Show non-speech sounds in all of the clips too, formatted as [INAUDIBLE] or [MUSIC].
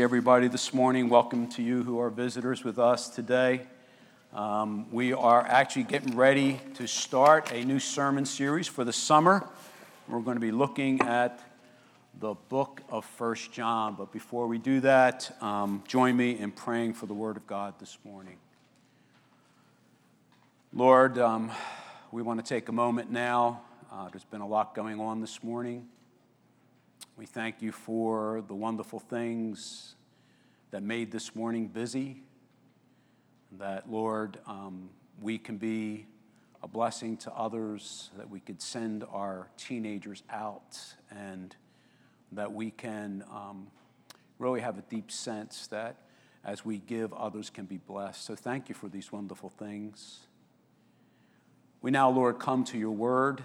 Everybody, this morning, welcome to you who are visitors with us today. Um, we are actually getting ready to start a new sermon series for the summer. We're going to be looking at the book of First John. But before we do that, um, join me in praying for the Word of God this morning. Lord, um, we want to take a moment now. Uh, there's been a lot going on this morning. We thank you for the wonderful things that made this morning busy. That, Lord, um, we can be a blessing to others, that we could send our teenagers out, and that we can um, really have a deep sense that as we give, others can be blessed. So thank you for these wonderful things. We now, Lord, come to your word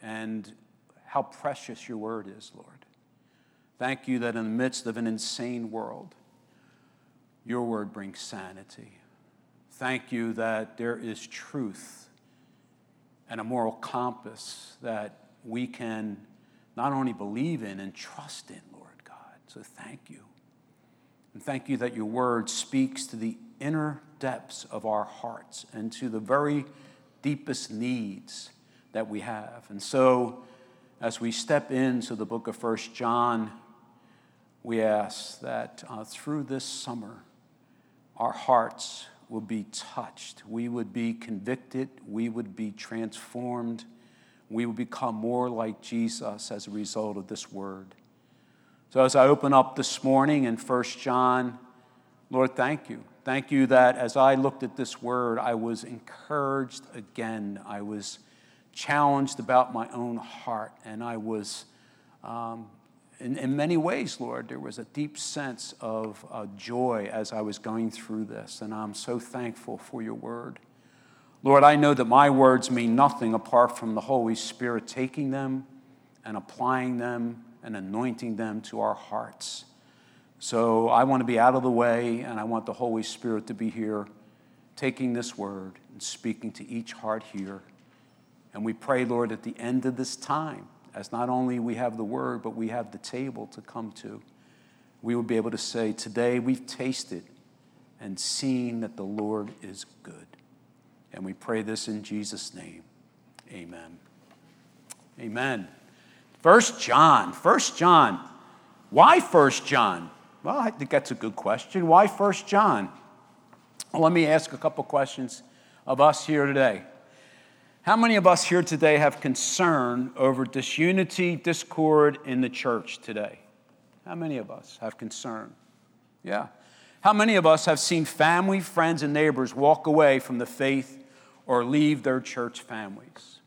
and how precious your word is, Lord. Thank you that in the midst of an insane world, your word brings sanity. Thank you that there is truth and a moral compass that we can not only believe in and trust in, Lord God. So thank you. And thank you that your word speaks to the inner depths of our hearts and to the very deepest needs that we have. And so, as we step into the book of First John, we ask that uh, through this summer, our hearts will be touched. We would be convicted. We would be transformed. We would become more like Jesus as a result of this word. So, as I open up this morning in 1 John, Lord, thank you. Thank you that as I looked at this word, I was encouraged again. I was challenged about my own heart, and I was um, in, in many ways, Lord, there was a deep sense of uh, joy as I was going through this, and I'm so thankful for your word. Lord, I know that my words mean nothing apart from the Holy Spirit taking them and applying them and anointing them to our hearts. So I want to be out of the way, and I want the Holy Spirit to be here, taking this word and speaking to each heart here. And we pray, Lord, at the end of this time, as not only we have the word, but we have the table to come to, we will be able to say, Today we've tasted and seen that the Lord is good. And we pray this in Jesus' name. Amen. Amen. First John. First John. Why First John? Well, I think that's a good question. Why First John? Well, let me ask a couple questions of us here today. How many of us here today have concern over disunity, discord in the church today? How many of us have concern? Yeah. How many of us have seen family, friends, and neighbors walk away from the faith or leave their church families?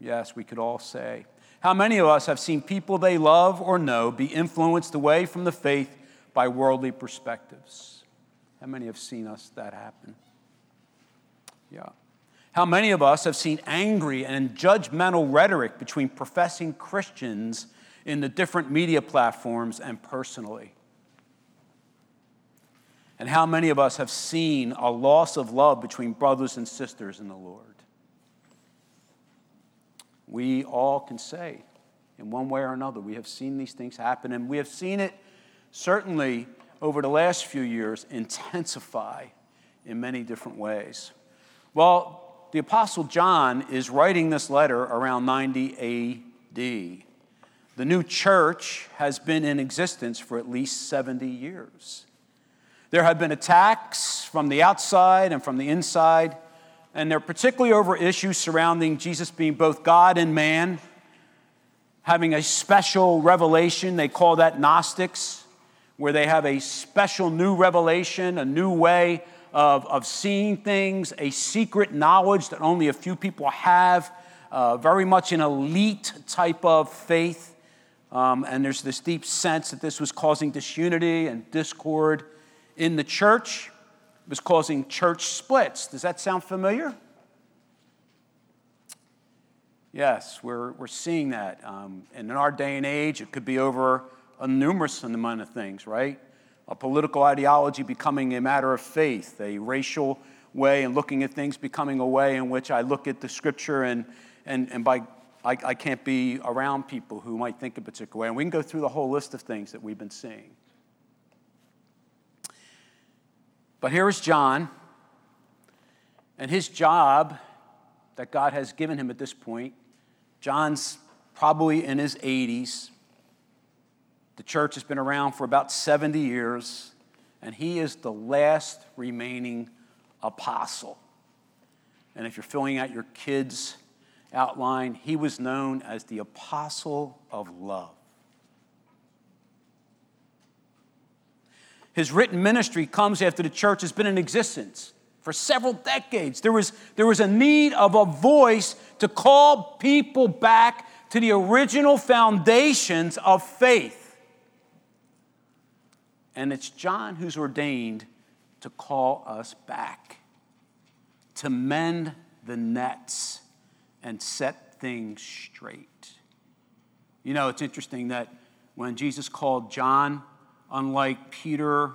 Yes, we could all say. How many of us have seen people they love or know be influenced away from the faith by worldly perspectives? How many have seen us that happen? Yeah. How many of us have seen angry and judgmental rhetoric between professing Christians in the different media platforms and personally? And how many of us have seen a loss of love between brothers and sisters in the Lord? We all can say, in one way or another, we have seen these things happen, and we have seen it certainly over the last few years intensify in many different ways. Well, the Apostle John is writing this letter around 90 AD. The new church has been in existence for at least 70 years. There have been attacks from the outside and from the inside, and they're particularly over issues surrounding Jesus being both God and man, having a special revelation. They call that Gnostics, where they have a special new revelation, a new way of, of seeing things, a secret knowledge that only a few people have, uh, very much an elite type of faith. Um, and there's this deep sense that this was causing disunity and discord in the church. It was causing church splits. Does that sound familiar? Yes, we're, we're seeing that. Um, and in our day and age, it could be over a numerous amount of things, right? A political ideology becoming a matter of faith, a racial way and looking at things becoming a way in which I look at the scripture and, and, and by I, I can't be around people who might think a particular way. And we can go through the whole list of things that we've been seeing. But here is John, and his job that God has given him at this point. John's probably in his 80s. The church has been around for about 70 years, and he is the last remaining apostle. And if you're filling out your kids' outline, he was known as the apostle of love. His written ministry comes after the church has been in existence for several decades. There was, there was a need of a voice to call people back to the original foundations of faith. And it's John who's ordained to call us back, to mend the nets and set things straight. You know, it's interesting that when Jesus called John, unlike Peter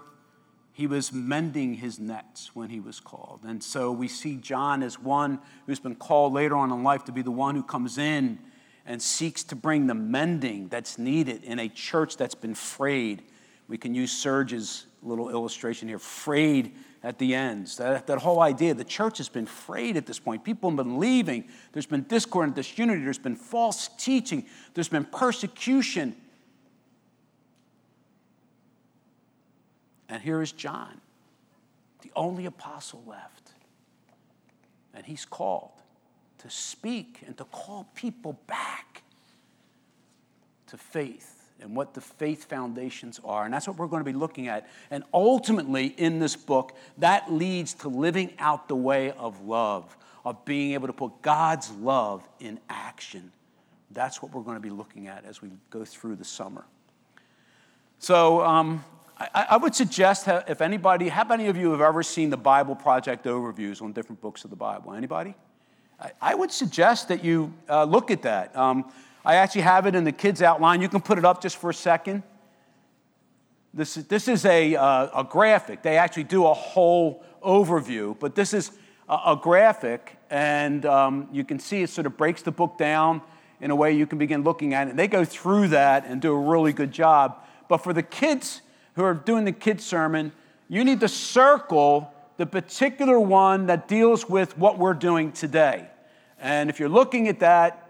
he was mending his nets when he was called. And so we see John as one who's been called later on in life to be the one who comes in and seeks to bring the mending that's needed in a church that's been frayed. We can use Serge's little illustration here frayed at the ends. That, that whole idea, the church has been frayed at this point. People have been leaving. There's been discord and disunity. There's been false teaching. There's been persecution. And here is John, the only apostle left. And he's called to speak and to call people back to faith and what the faith foundations are. And that's what we're going to be looking at. And ultimately, in this book, that leads to living out the way of love, of being able to put God's love in action. That's what we're going to be looking at as we go through the summer. So, um, I, I, would suggest if anybody, how many of you have ever seen the Bible Project overviews on different books of the Bible? Anybody? I, would suggest that you uh, look at that. Um, I actually have it in the kids' outline. You can put it up just for a second. This, this is a, uh, a graphic. They actually do a whole overview, but this is a, a graphic, and um, you can see it sort of breaks the book down in a way you can begin looking at it. And they go through that and do a really good job. But for the kids, who are doing the kids' sermon, you need to circle the particular one that deals with what we're doing today. And if you're looking at that,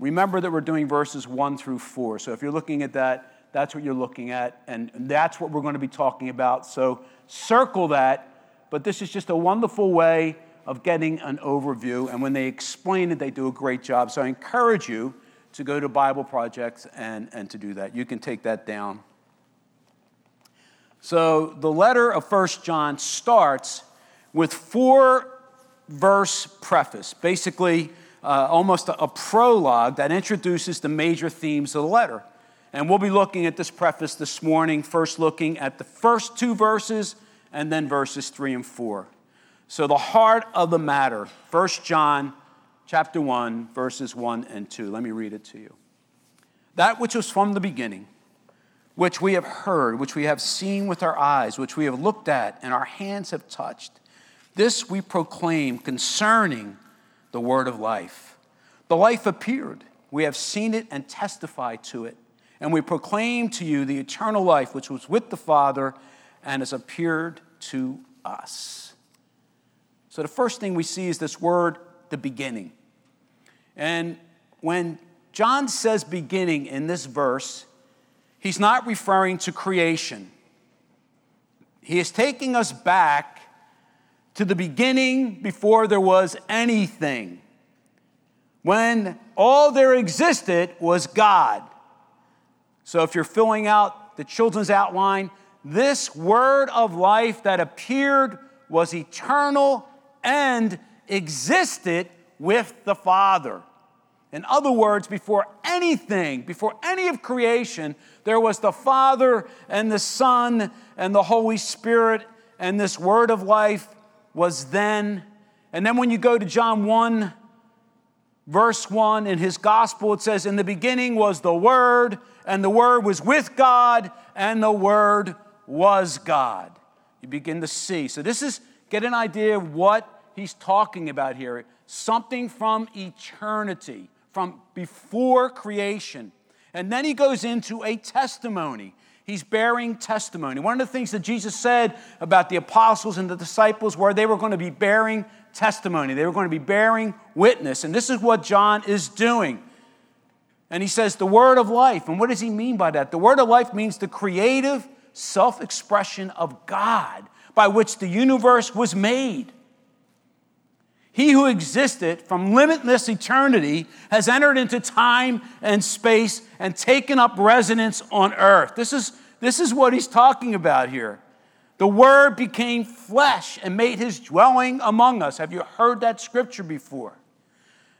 remember that we're doing verses one through four. So if you're looking at that, that's what you're looking at, and that's what we're going to be talking about. So circle that, but this is just a wonderful way of getting an overview. And when they explain it, they do a great job. So I encourage you to go to Bible Projects and, and to do that. You can take that down so the letter of First John starts with four verse preface, basically uh, almost a, a prologue that introduces the major themes of the letter. And we'll be looking at this preface this morning, first looking at the first two verses and then verses 3 and 4. So the heart of the matter, First John chapter 1 verses 1 and 2. Let me read it to you. That which was from the beginning which we have heard, which we have seen with our eyes, which we have looked at, and our hands have touched. This we proclaim concerning the word of life. The life appeared. We have seen it and testified to it. And we proclaim to you the eternal life which was with the Father and has appeared to us. So the first thing we see is this word, the beginning. And when John says beginning in this verse, he's not referring to creation. He is taking us back to the beginning before there was anything, when all there existed was God. So if you're filling out the children's outline, this word of life that appeared was eternal and existed with the Father. In other words, before anything, before any of creation, there was the Father and the Son and the Holy Spirit, and this word of life was then. And then when you go to John 1, verse 1, in his gospel, it says, In the beginning was the Word, and the Word was with God, and the Word was God. You begin to see. So, this is get an idea of what he's talking about here something from eternity from before creation. And then he goes into a testimony. He's bearing testimony. One of the things that Jesus said about the apostles and the disciples were they were going to be bearing testimony, they were going to be bearing witness. And this is what John is doing. And he says, the word of life. And what does he mean by that? The word of life means the creative self expression of God by which the universe was made. He who existed from limitless eternity has entered into time and space and taken up residence on earth. This is, this is what he's talking about here. The Word became flesh and made his dwelling among us. Have you heard that scripture before?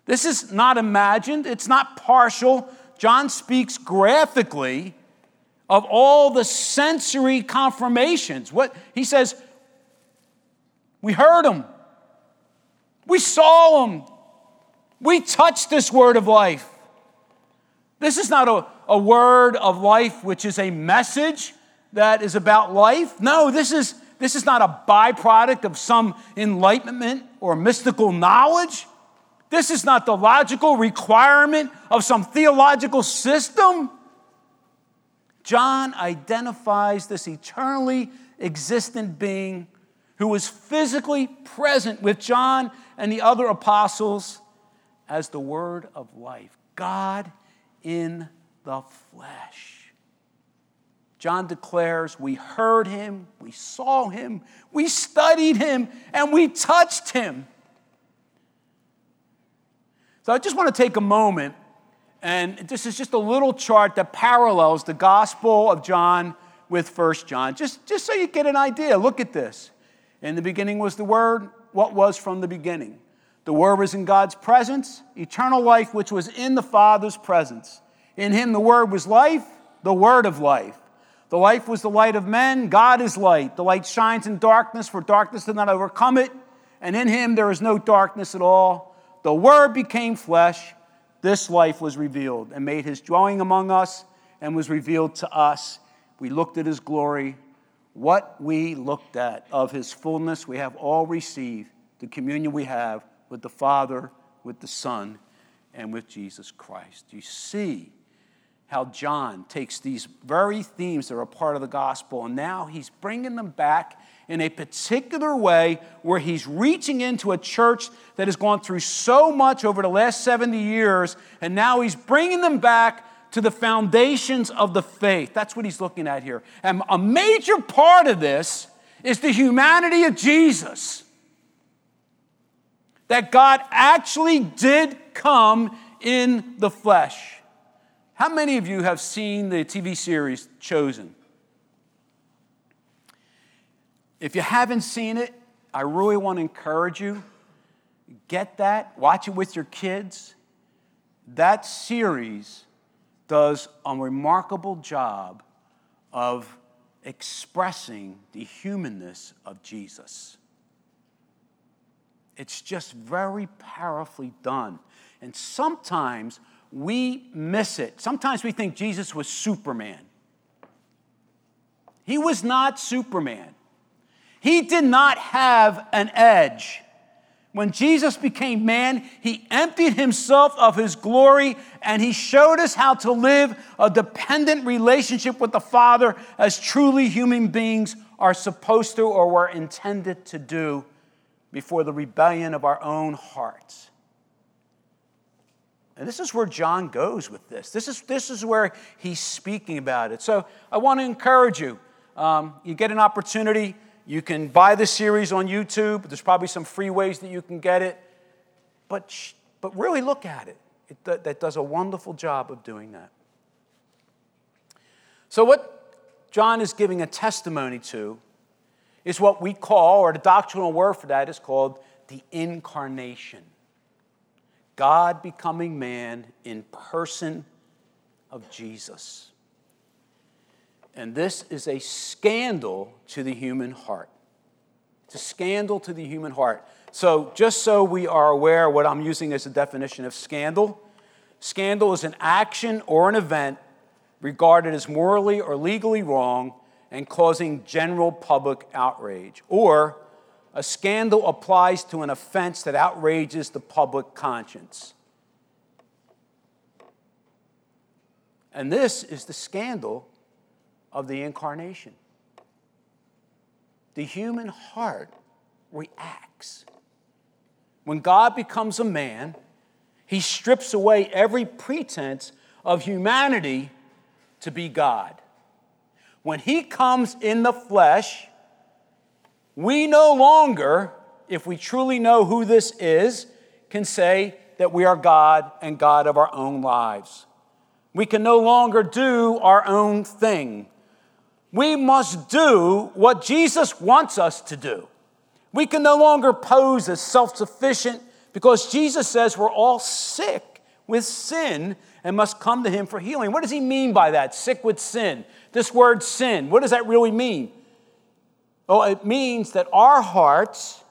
This is not imagined, it's not partial. John speaks graphically of all the sensory confirmations. What he says, we heard him, we saw him, we touched this word of life. This is not a, a word of life which is a message that is about life. No, this is, this is not a byproduct of some enlightenment or mystical knowledge. This is not the logical requirement of some theological system. John identifies this eternally existent being who was physically present with John and the other apostles as the word of life God in the flesh. John declares, We heard him, we saw him, we studied him, and we touched him. So I just want to take a moment, and this is just a little chart that parallels the Gospel of John with First John, just, just so you get an idea. Look at this. In the beginning was the Word, what was from the beginning. The Word was in God's presence, eternal life, which was in the Father's presence. In Him the Word was life, the Word of life. The life was the light of men. God is light. The light shines in darkness, for darkness did not overcome it. And in Him there is no darkness at all. The Word became flesh. This life was revealed and made His dwelling among us and was revealed to us. We looked at His glory what we looked at of his fullness, we have all received the communion we have with the Father, with the Son, and with Jesus Christ. You see how John takes these very themes that are a part of the gospel and now he's bringing them back in a particular way where he's reaching into a church that has gone through so much over the last 70 years and now he's bringing them back to the foundations of the faith. That's what he's looking at here. And a major part of this is the humanity of Jesus. That God actually did come in the flesh. How many of you have seen the TV series Chosen? If you haven't seen it, I really want to encourage you. Get that, watch it with your kids. That series does a remarkable job of expressing the humanness of Jesus. It's just very powerfully done. And sometimes we miss it. Sometimes we think Jesus was Superman. He was not Superman. He did not have an edge. When Jesus became man, he emptied himself of his glory and he showed us how to live a dependent relationship with the Father as truly human beings are supposed to or were intended to do before the rebellion of our own hearts. And this is where John goes with this. This is, this is where he's speaking about it. So I want to encourage you. Um, you get an opportunity you can buy the series on YouTube. There's probably some free ways that you can get it. But, but really look at it. it that does a wonderful job of doing that. So, what John is giving a testimony to is what we call, or the doctrinal word for that is called the incarnation. God becoming man in person of Jesus. And this is a scandal to the human heart. It's a scandal to the human heart. So, just so we are aware, what I'm using as a definition of scandal scandal is an action or an event regarded as morally or legally wrong and causing general public outrage. Or a scandal applies to an offense that outrages the public conscience. And this is the scandal of the incarnation. The human heart reacts. When God becomes a man, he strips away every pretense of humanity to be God. When he comes in the flesh, we no longer, if we truly know who this is, can say that we are God and God of our own lives. We can no longer do our own thing. We must do what Jesus wants us to do. We can no longer pose as self sufficient because Jesus says we're all sick with sin and must come to Him for healing. What does He mean by that? Sick with sin. This word sin, what does that really mean? Oh, it means that our hearts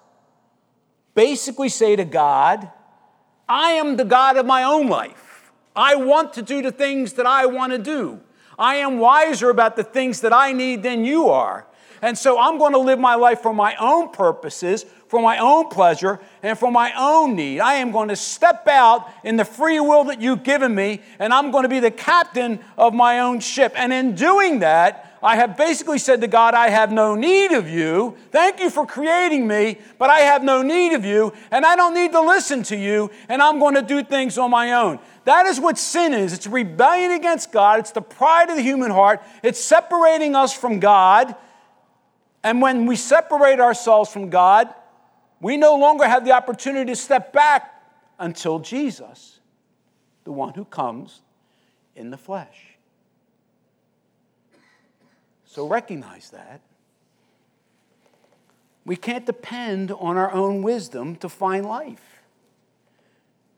basically say to God, I am the God of my own life. I want to do the things that I want to do. I am wiser about the things that I need than you are. And so I'm going to live my life for my own purposes, for my own pleasure, and for my own need. I am going to step out in the free will that you've given me, and I'm going to be the captain of my own ship. And in doing that, I have basically said to God, I have no need of you. Thank you for creating me, but I have no need of you, and I don't need to listen to you, and I'm going to do things on my own. That is what sin is it's rebellion against God, it's the pride of the human heart, it's separating us from God. And when we separate ourselves from God, we no longer have the opportunity to step back until Jesus, the one who comes in the flesh. So recognize that. We can't depend on our own wisdom to find life.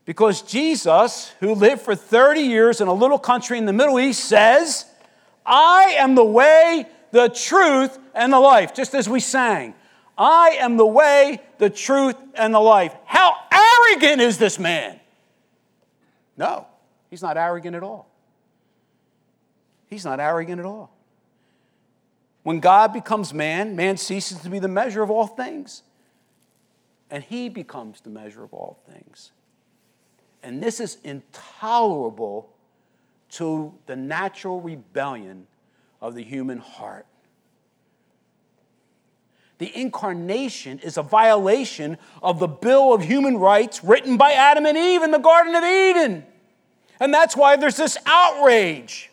Because Jesus, who lived for 30 years in a little country in the Middle East, says, I am the way, the truth, and the life, just as we sang. I am the way, the truth, and the life. How arrogant is this man? No, he's not arrogant at all. He's not arrogant at all. When God becomes man, man ceases to be the measure of all things, and he becomes the measure of all things. And this is intolerable to the natural rebellion of the human heart. The incarnation is a violation of the Bill of Human Rights written by Adam and Eve in the Garden of Eden. And that's why there's this outrage.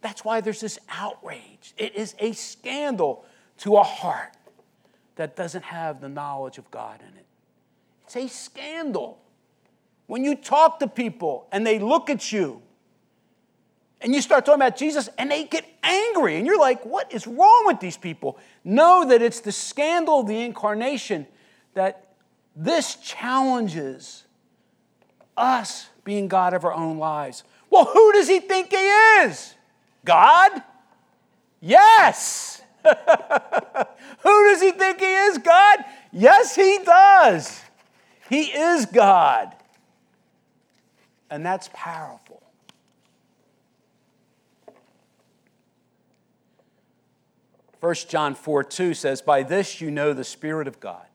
That's why there's this outrage. It is a scandal to a heart that doesn't have the knowledge of God in it. It's a scandal. When you talk to people and they look at you and you start talking about Jesus and they get angry and you're like, what is wrong with these people? Know that it's the scandal of the incarnation that this challenges us being God of our own lives. Well, who does he think he is? God? Yes. [LAUGHS] Who does he think he is? God? Yes, he does. He is God. And that's powerful. First John 4 2 says, By this you know the Spirit of God.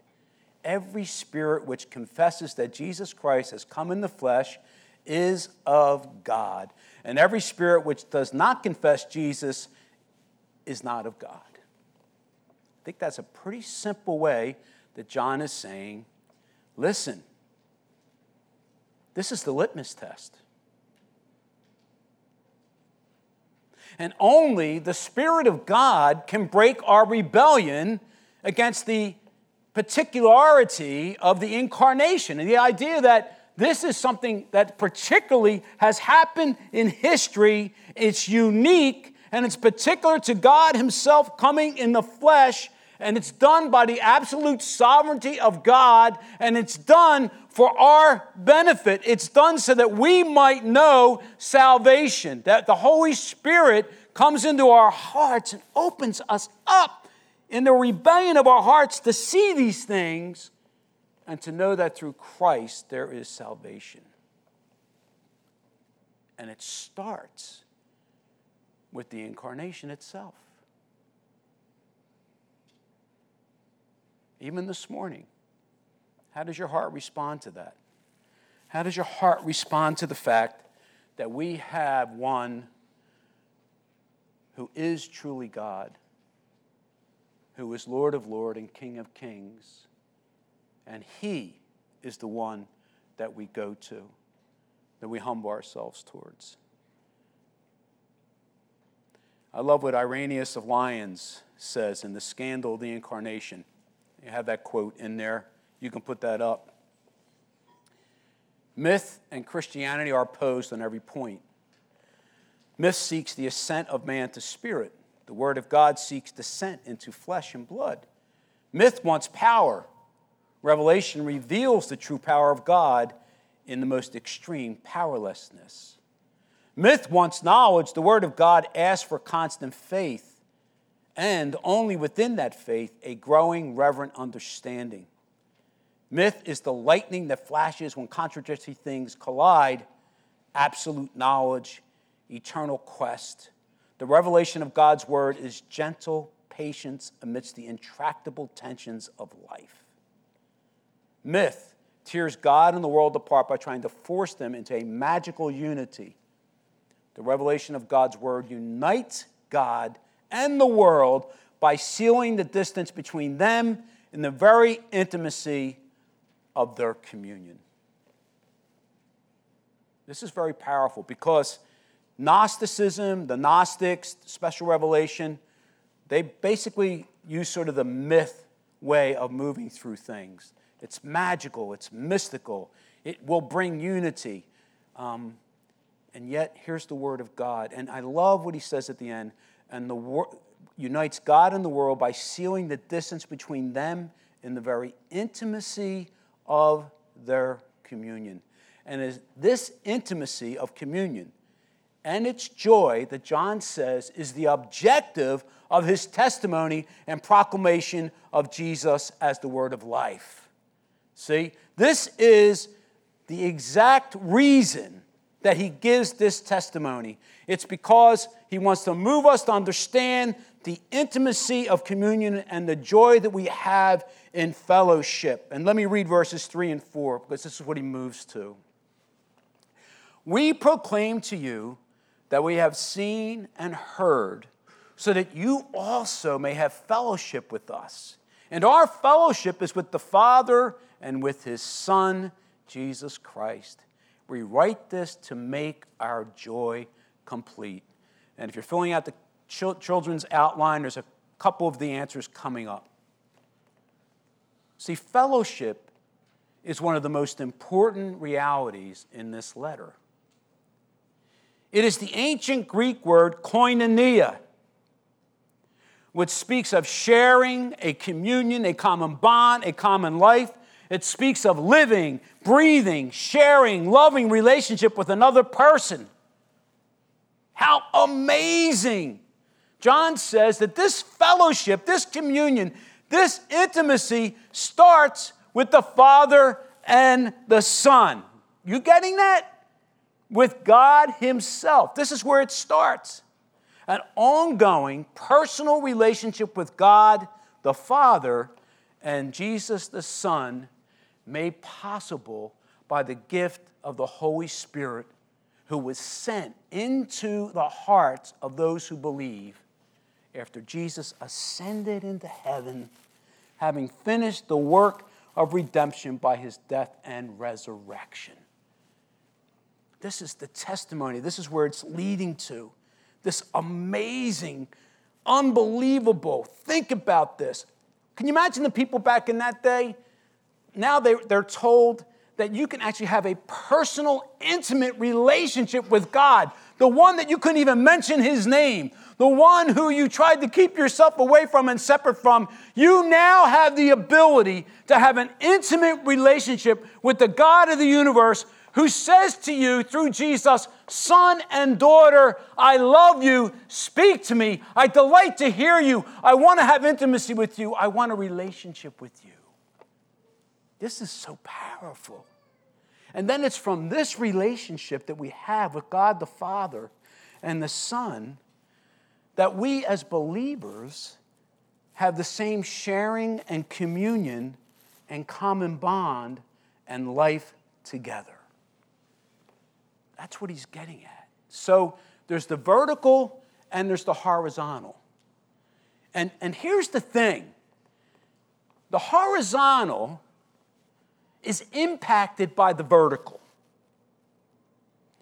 Every spirit which confesses that Jesus Christ has come in the flesh is of God and every spirit which does not confess Jesus is not of God. I think that's a pretty simple way that John is saying listen, this is the litmus test. And only the Spirit of God can break our rebellion against the particularity of the incarnation and the idea that this is something that particularly has happened in history. It's unique and it's particular to God Himself coming in the flesh. And it's done by the absolute sovereignty of God, and it's done for our benefit. It's done so that we might know salvation, that the Holy Spirit comes into our hearts and opens us up in the rebellion of our hearts to see these things and to know that through Christ there is salvation. And it starts with the incarnation itself. Even this morning, how does your heart respond to that? How does your heart respond to the fact that we have one who is truly God, who is Lord of Lords and King of Kings. And He is the one that we go to, that we humble ourselves towards. I love what Irenaeus of Lyons says in The Scandal of the Incarnation. You have that quote in there. You can put that up. Myth and Christianity are opposed on every point. Myth seeks the ascent of man to spirit. The Word of God seeks descent into flesh and blood. Myth wants power. Revelation reveals the true power of God in the most extreme powerlessness. Myth wants knowledge. The Word of God asks for constant faith, and only within that faith, a growing, reverent understanding. Myth is the lightning that flashes when contradictory things collide. Absolute knowledge, eternal quest. The revelation of God's word is gentle patience amidst the intractable tensions of life. Myth tears God and the world apart by trying to force them into a magical unity. The revelation of God's word unites God and the world by sealing the distance between them in the very intimacy of their communion. This is very powerful because Gnosticism, the Gnostics, special revelation, they basically use sort of the myth way of moving through things. It's magical, it's mystical, it will bring unity. Um, and yet, here's the Word of God. And I love what he says at the end. And the wor- unites God and the world by sealing the distance between them in the very intimacy of their communion. And is this intimacy of communion and its joy that John says is the objective of his testimony and proclamation of Jesus as the word of life. See, this is the exact reason that he gives this testimony. It's because he wants to move us to understand the intimacy of communion and the joy that we have in fellowship. And let me read verses 3 and 4 because this is what he moves to. We proclaim to you that we have seen and heard, so that you also may have fellowship with us. And our fellowship is with the Father and with his Son, Jesus Christ. We write this to make our joy complete. And if you're filling out the children's outline, there's a couple of the answers coming up. See, fellowship is one of the most important realities in this letter. It is the ancient Greek word koinonia, which speaks of sharing, a communion, a common bond, a common life. It speaks of living, breathing, sharing, loving relationship with another person. How amazing! John says that this fellowship, this communion, this intimacy starts with the Father and the Son. You getting that? with God Himself. This is where it starts an ongoing personal relationship with God the Father and Jesus the Son, made possible by the gift of the Holy Spirit, who was sent into the hearts of those who believe after Jesus ascended into heaven, having finished the work of redemption by his death and resurrection. This is the testimony. This is where it's leading to. This amazing, unbelievable. Think about this. Can you imagine the people back in that day? Now they, they're told that you can actually have a personal, intimate relationship with God, the one that you couldn't even mention his name, the one who you tried to keep yourself away from and separate from. You now have the ability to have an intimate relationship with the God of the universe who says to you through Jesus, Son and daughter, I love you. Speak to me. I delight to hear you. I want to have intimacy with you. I want a relationship with you. This is so powerful. And then it's from this relationship that we have with God the Father and the Son that we as believers have the same sharing and communion and common bond and life together. That's what he's getting at. So there's the vertical and there's the horizontal. And, and here's the thing the horizontal is impacted by the vertical.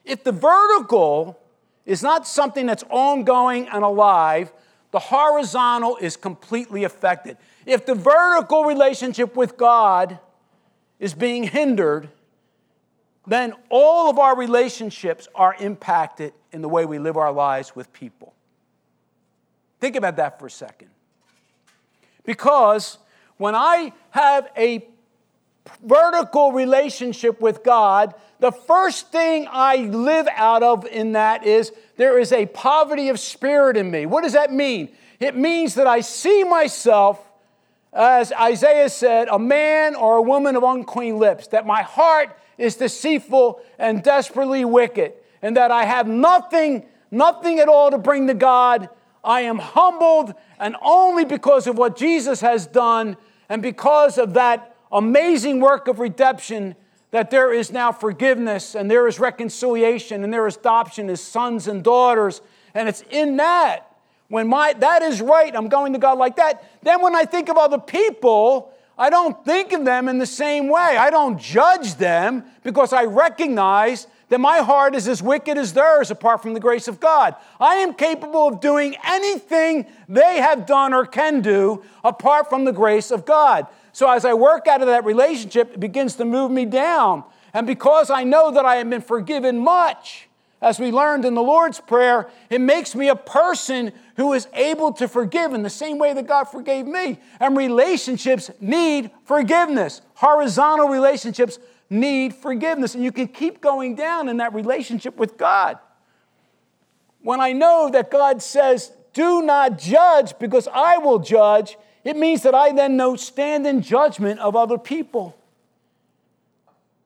If the vertical is not something that's ongoing and alive, the horizontal is completely affected. If the vertical relationship with God is being hindered, then all of our relationships are impacted in the way we live our lives with people. Think about that for a second. Because when I have a vertical relationship with God, the first thing I live out of in that is there is a poverty of spirit in me. What does that mean? It means that I see myself, as Isaiah said, a man or a woman of unclean lips, that my heart is deceitful and desperately wicked, and that I have nothing, nothing at all to bring to God. I am humbled, and only because of what Jesus has done and because of that amazing work of redemption that there is now forgiveness and there is reconciliation and there is adoption as sons and daughters. And it's in that. When my that is right, I'm going to God like that. Then when I think of other people, I don't think of them in the same way. I don't judge them because I recognize that my heart is as wicked as theirs apart from the grace of God. I am capable of doing anything they have done or can do apart from the grace of God. So as I work out of that relationship, it begins to move me down. And because I know that I have been forgiven much, as we learned in the Lord's Prayer, it makes me a person who is able to forgive in the same way that God forgave me. And relationships need forgiveness. Horizontal relationships need forgiveness. And you can keep going down in that relationship with God. When I know that God says, Do not judge because I will judge, it means that I then stand in judgment of other people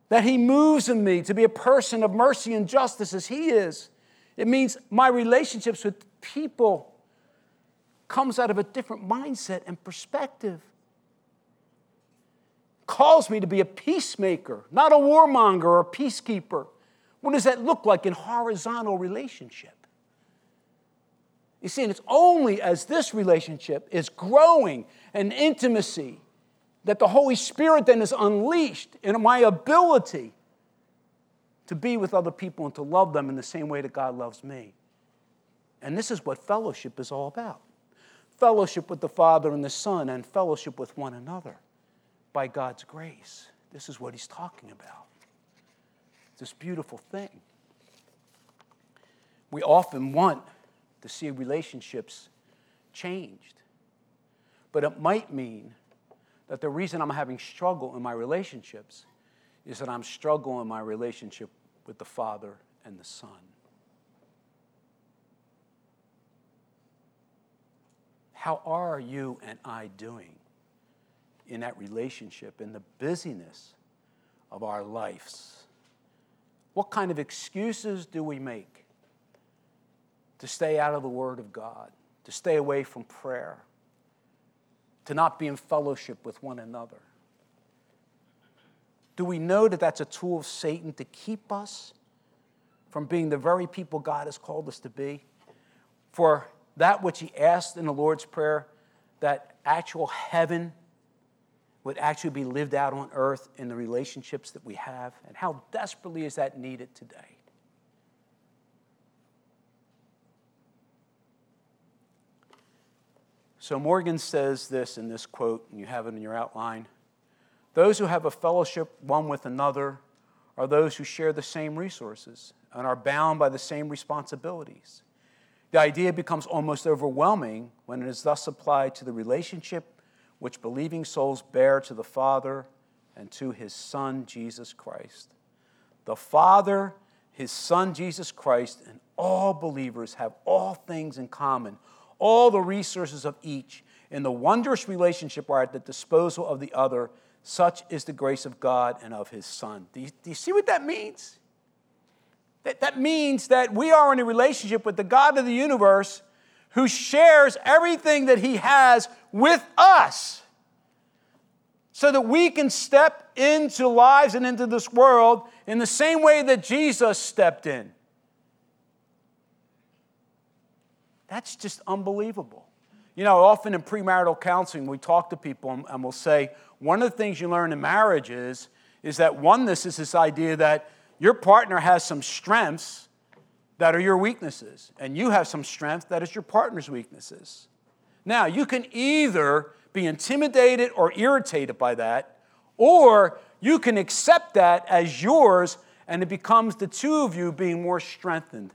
that He moves in me to be a person of mercy and justice as He is. It means my relationships with people comes out of a different mindset and perspective. Calls me to be a peacemaker, not a warmonger or a peacekeeper. What does that look like in horizontal relationship? You see, and it's only as this relationship is growing in intimacy that the Holy Spirit then is unleashed in my ability to be with other people and to love them in the same way that God loves me. And this is what fellowship is all about fellowship with the Father and the Son, and fellowship with one another by God's grace. This is what he's talking about. This beautiful thing. We often want to see relationships changed, but it might mean that the reason I'm having struggle in my relationships is that I'm struggling in my relationship with the Father and the Son. How are you and I doing in that relationship, in the busyness of our lives? What kind of excuses do we make to stay out of the Word of God, to stay away from prayer? to not be in fellowship with one another? Do we know that that's a tool of Satan to keep us from being the very people God has called us to be? For that which he asked in the Lord's Prayer, that actual heaven would actually be lived out on earth in the relationships that we have, and how desperately is that needed today? So Morgan says this in this quote, and you have it in your outline Those who have a fellowship one with another are those who share the same resources and are bound by the same responsibilities. The idea becomes almost overwhelming when it is thus applied to the relationship which believing souls bear to the Father and to his Son, Jesus Christ. The Father, his Son, Jesus Christ, and all believers have all things in common all the resources of each in the wondrous relationship are at the disposal of the other. Such is the grace of God and of his Son. Do you, do you see what that means? That, that means that we are in a relationship with the God of the universe who shares everything that he has with us so that we can step into lives and into this world in the same way that Jesus stepped in. That's just unbelievable. You know, often in premarital counseling, we talk to people and, we'll say, one of the things you learn in marriage is, is that oneness is this idea that your partner has some strengths that are your weaknesses, and you have some strength that is your partner's weaknesses. Now, you can either be intimidated or irritated by that, or you can accept that as yours and it becomes the two of you being more strengthened.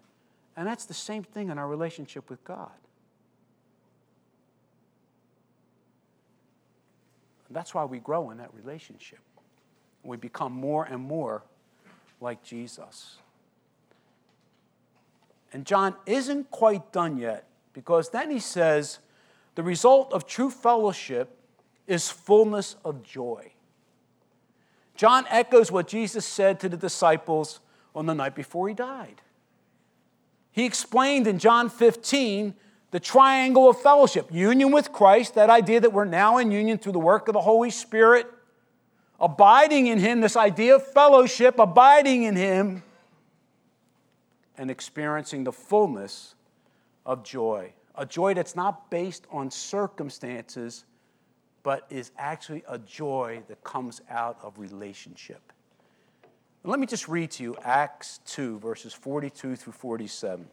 And that's the same thing in our relationship with God. That's why we grow in that relationship. We become more and more like Jesus. And John isn't quite done yet because then he says the result of true fellowship is fullness of joy. John echoes what Jesus said to the disciples on the night before he died. He explained in John 15 the triangle of fellowship union with Christ, that idea that we're now in union through the work of the Holy Spirit, abiding in Him, this idea of fellowship, abiding in Him, and experiencing the fullness of joy. A joy that's not based on circumstances, but is actually a joy that comes out of relationship. Let me just read to you Acts 2, verses 42 through 47.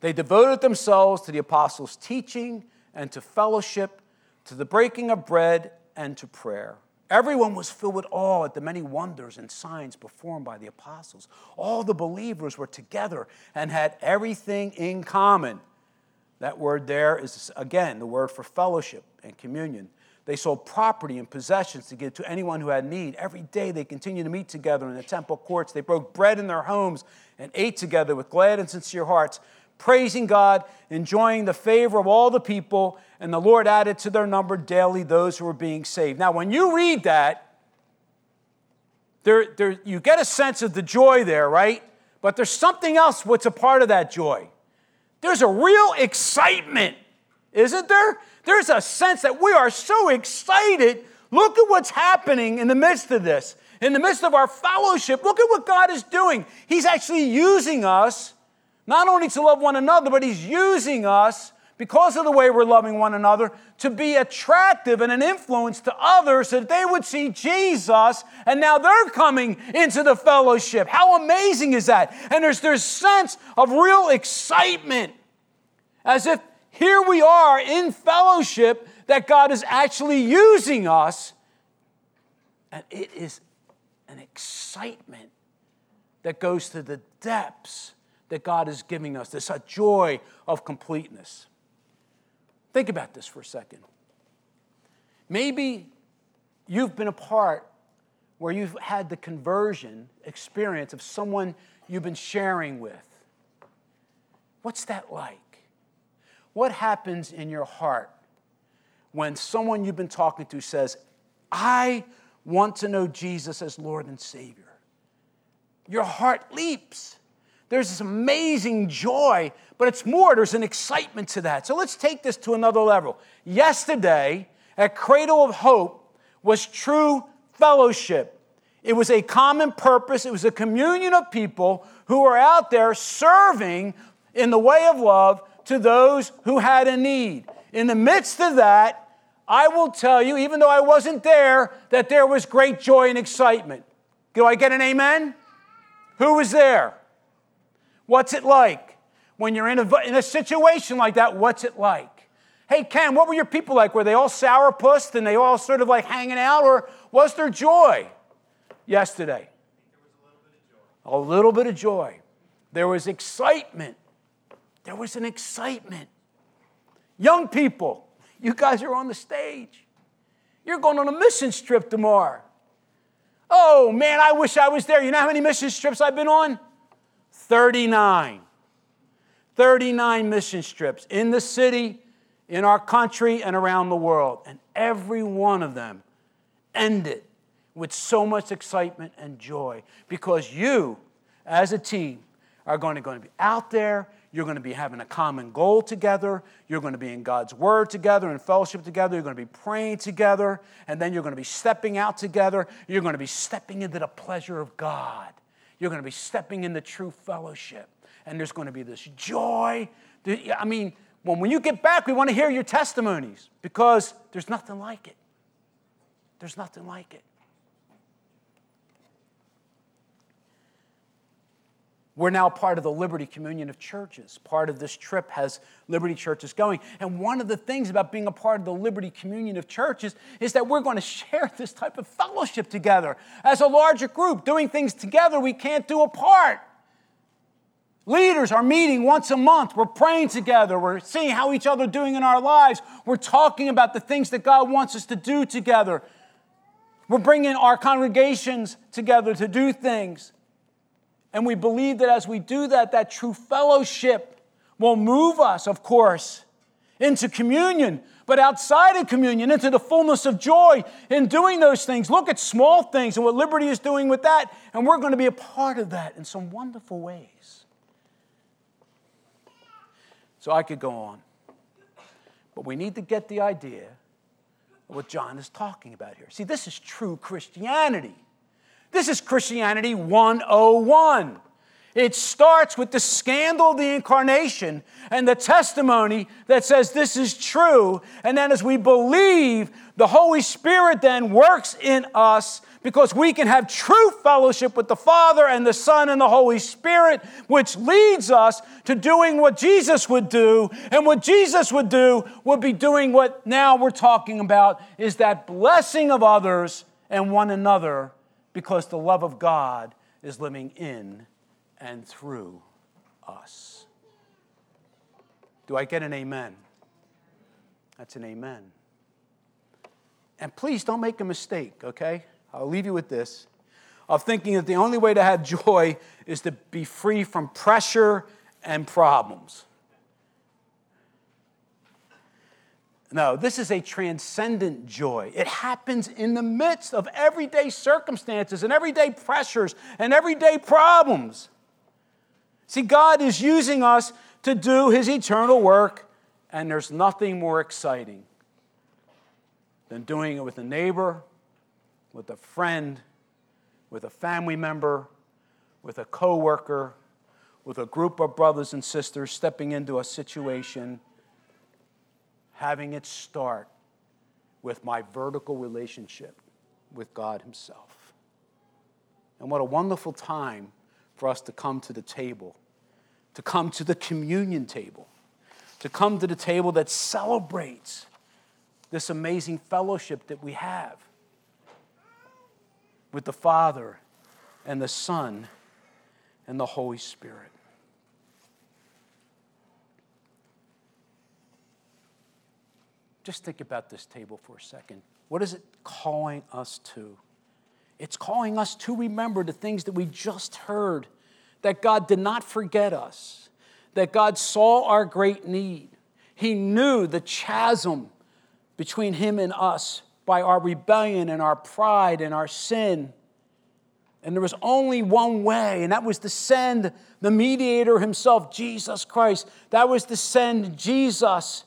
They devoted themselves to the apostles' teaching and to fellowship, to the breaking of bread and to prayer. Everyone was filled with awe at the many wonders and signs performed by the apostles. All the believers were together and had everything in common. That word there is, again, the word for fellowship and communion. They sold property and possessions to give to anyone who had need. Every day they continued to meet together in the temple courts. They broke bread in their homes and ate together with glad and sincere hearts praising God, enjoying the favor of all the people, and the Lord added to their number daily those who were being saved. Now, when you read that, there, there, you get a sense of the joy there, right? But there's something else what's a part of that joy. There's a real excitement, isn't there? There's a sense that we are so excited. Look at what's happening in the midst of this. In the midst of our fellowship, look at what God is doing. He's actually using us not only to love one another, but He's using us because of the way we're loving one another to be attractive and an influence to others so that they would see Jesus and now they're coming into the fellowship. How amazing is that? And there's this sense of real excitement as if here we are in fellowship that God is actually using us. And it is an excitement that goes to the depths that God is giving us, this joy of completeness. Think about this for a second. Maybe you've been a part where you've had the conversion experience of someone you've been sharing with. What's that like? What happens in your heart when someone you've been talking to says, I want to know Jesus as Lord and Savior? Your heart leaps. There's this amazing joy, but it's more, there's an excitement to that. So let's take this to another level. Yesterday, at Cradle of Hope was true fellowship. It was a common purpose, it was a communion of people who were out there serving in the way of love to those who had a need. In the midst of that, I will tell you, even though I wasn't there, that there was great joy and excitement. Do I get an amen? Who was there? What's it like? When you're in a, in a situation like that, what's it like? Hey, Ken, what were your people like? Were they all sourpussed and they all sort of like hanging out, or was there joy yesterday? A little bit of joy. There was excitement. There was an excitement. Young people, you guys are on the stage. You're going on a mission trip tomorrow. Oh man, I wish I was there. You know how many mission trips I've been on? 39. 39 mission trips in the city, in our country, and around the world. And every one of them ended with so much excitement and joy because you, as a team, are going to, going to be out there. You're going to be having a common goal together. You're going to be in God's Word together and fellowship together. You're going to be praying together. And then you're going to be stepping out together. You're going to be stepping into the pleasure of God. You're going to be stepping into true fellowship. And there's going to be this joy I mean, when, when you get back, we want to hear your testimonies because there's nothing like it. There's nothing like it. We're now part of the Liberty Communion of Churches. Part of this trip has Liberty Churches going. And one of the things about being a part of the Liberty Communion of Churches is that we're going to share this type of fellowship together as a larger group, doing things together we can't do apart. Leaders are meeting once a month. We're praying together. We're seeing how each other are doing in our lives. We're talking about the things that God wants us to do together. We're bringing our congregations together to do things. And we believe that as we do that, that true fellowship will move us, of course, into communion, but outside of communion, into the fullness of joy in doing those things. Look at small things and what Liberty is doing with that, and we're going to be a part of that in some wonderful ways. So I could go on, but we need to get the idea of what John is talking about here. See, this is true Christianity. This is Christianity 101. It starts with the scandal of the incarnation and the testimony that says this is true. And then, as we believe, the Holy Spirit then works in us because we can have true fellowship with the Father and the Son and the Holy Spirit, which leads us to doing what Jesus would do. And what Jesus would do would be doing what now we're talking about is that blessing of others and one another because the love of God is living in and through us. Do I get an amen? That's an amen. And please don't make a mistake, okay? I'll leave you with this of thinking that the only way to have joy is to be free from pressure and problems. No, this is a transcendent joy. It happens in the midst of everyday circumstances and everyday pressures and everyday problems. See, God is using us to do His eternal work, and there's nothing more exciting than doing it with a neighbor, with a friend, with a family member, with a coworker, with a group of brothers and sisters stepping into a situation having it start with my vertical relationship with God Himself. And what a wonderful time for us to come to the table, to come to the communion table, to come to the table that celebrates this amazing fellowship that we have with the Father and the Son and the Holy Spirit. Just think about this table for a second. What is it calling us to? It's calling us to remember the things that we just heard that God did not forget us, that God saw our great need. He knew the chasm between Him and us by our rebellion and our pride and our sin. And there was only one way, and that was to send the mediator himself, Jesus Christ. That was to send Jesus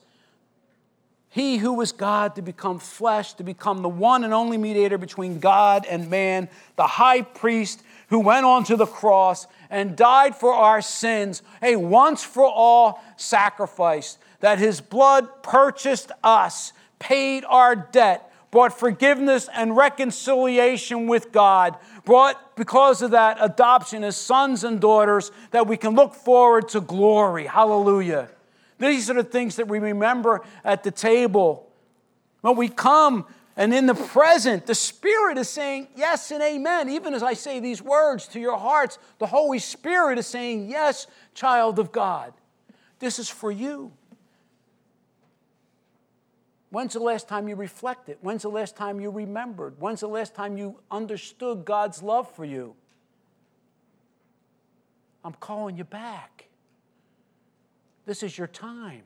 he who was God to become flesh, to become the one and only mediator between God and man, the high priest who went on to the cross and died for our sins, a once for all sacrifice, that his blood purchased us, paid our debt, brought forgiveness and reconciliation with God, brought, because of that, adoption as sons and daughters, that we can look forward to glory. Hallelujah. These are the things that we remember at the table. When we come and in the present, the Spirit is saying yes and amen. Even as I say these words to your hearts, the Holy Spirit is saying, Yes, child of God, this is for you. When's the last time you reflected? When's the last time you remembered? When's the last time you understood God's love for you? I'm calling you back. This is your time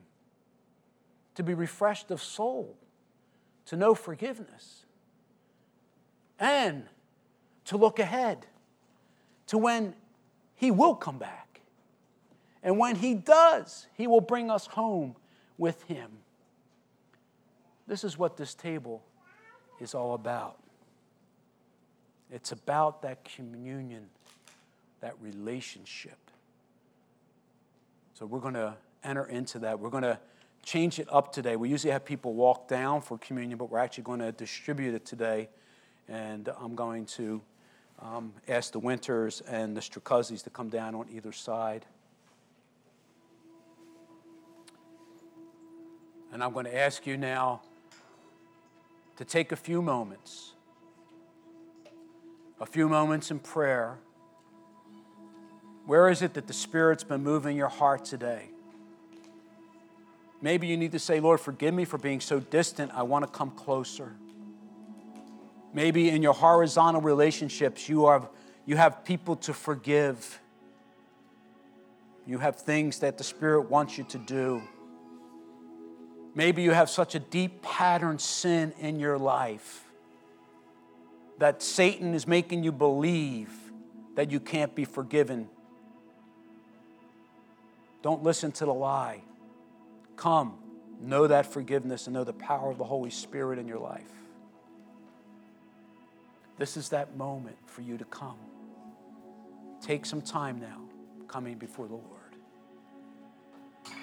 to be refreshed of soul, to know forgiveness, and to look ahead to when He will come back. And when He does, He will bring us home with Him. This is what this table is all about. It's about that communion, that relationship. So we're going to enter into that. We're going to change it up today. We usually have people walk down for communion, but we're actually going to distribute it today. And I'm going to um, ask the Winters and the Stracuzzi's to come down on either side. And I'm going to ask you now to take a few moments, a few moments in prayer. Where is it that the Spirit's been moving your heart today? Maybe you need to say, Lord, forgive me for being so distant. I want to come closer. Maybe in your horizontal relationships, you, are, you have people to forgive. You have things that the Spirit wants you to do. Maybe you have such a deep pattern sin in your life that Satan is making you believe that you can't be forgiven. Don't listen to the lie. Come, know that forgiveness and know the power of the Holy Spirit in your life. This is that moment for you to come. Take some time now coming before the Lord.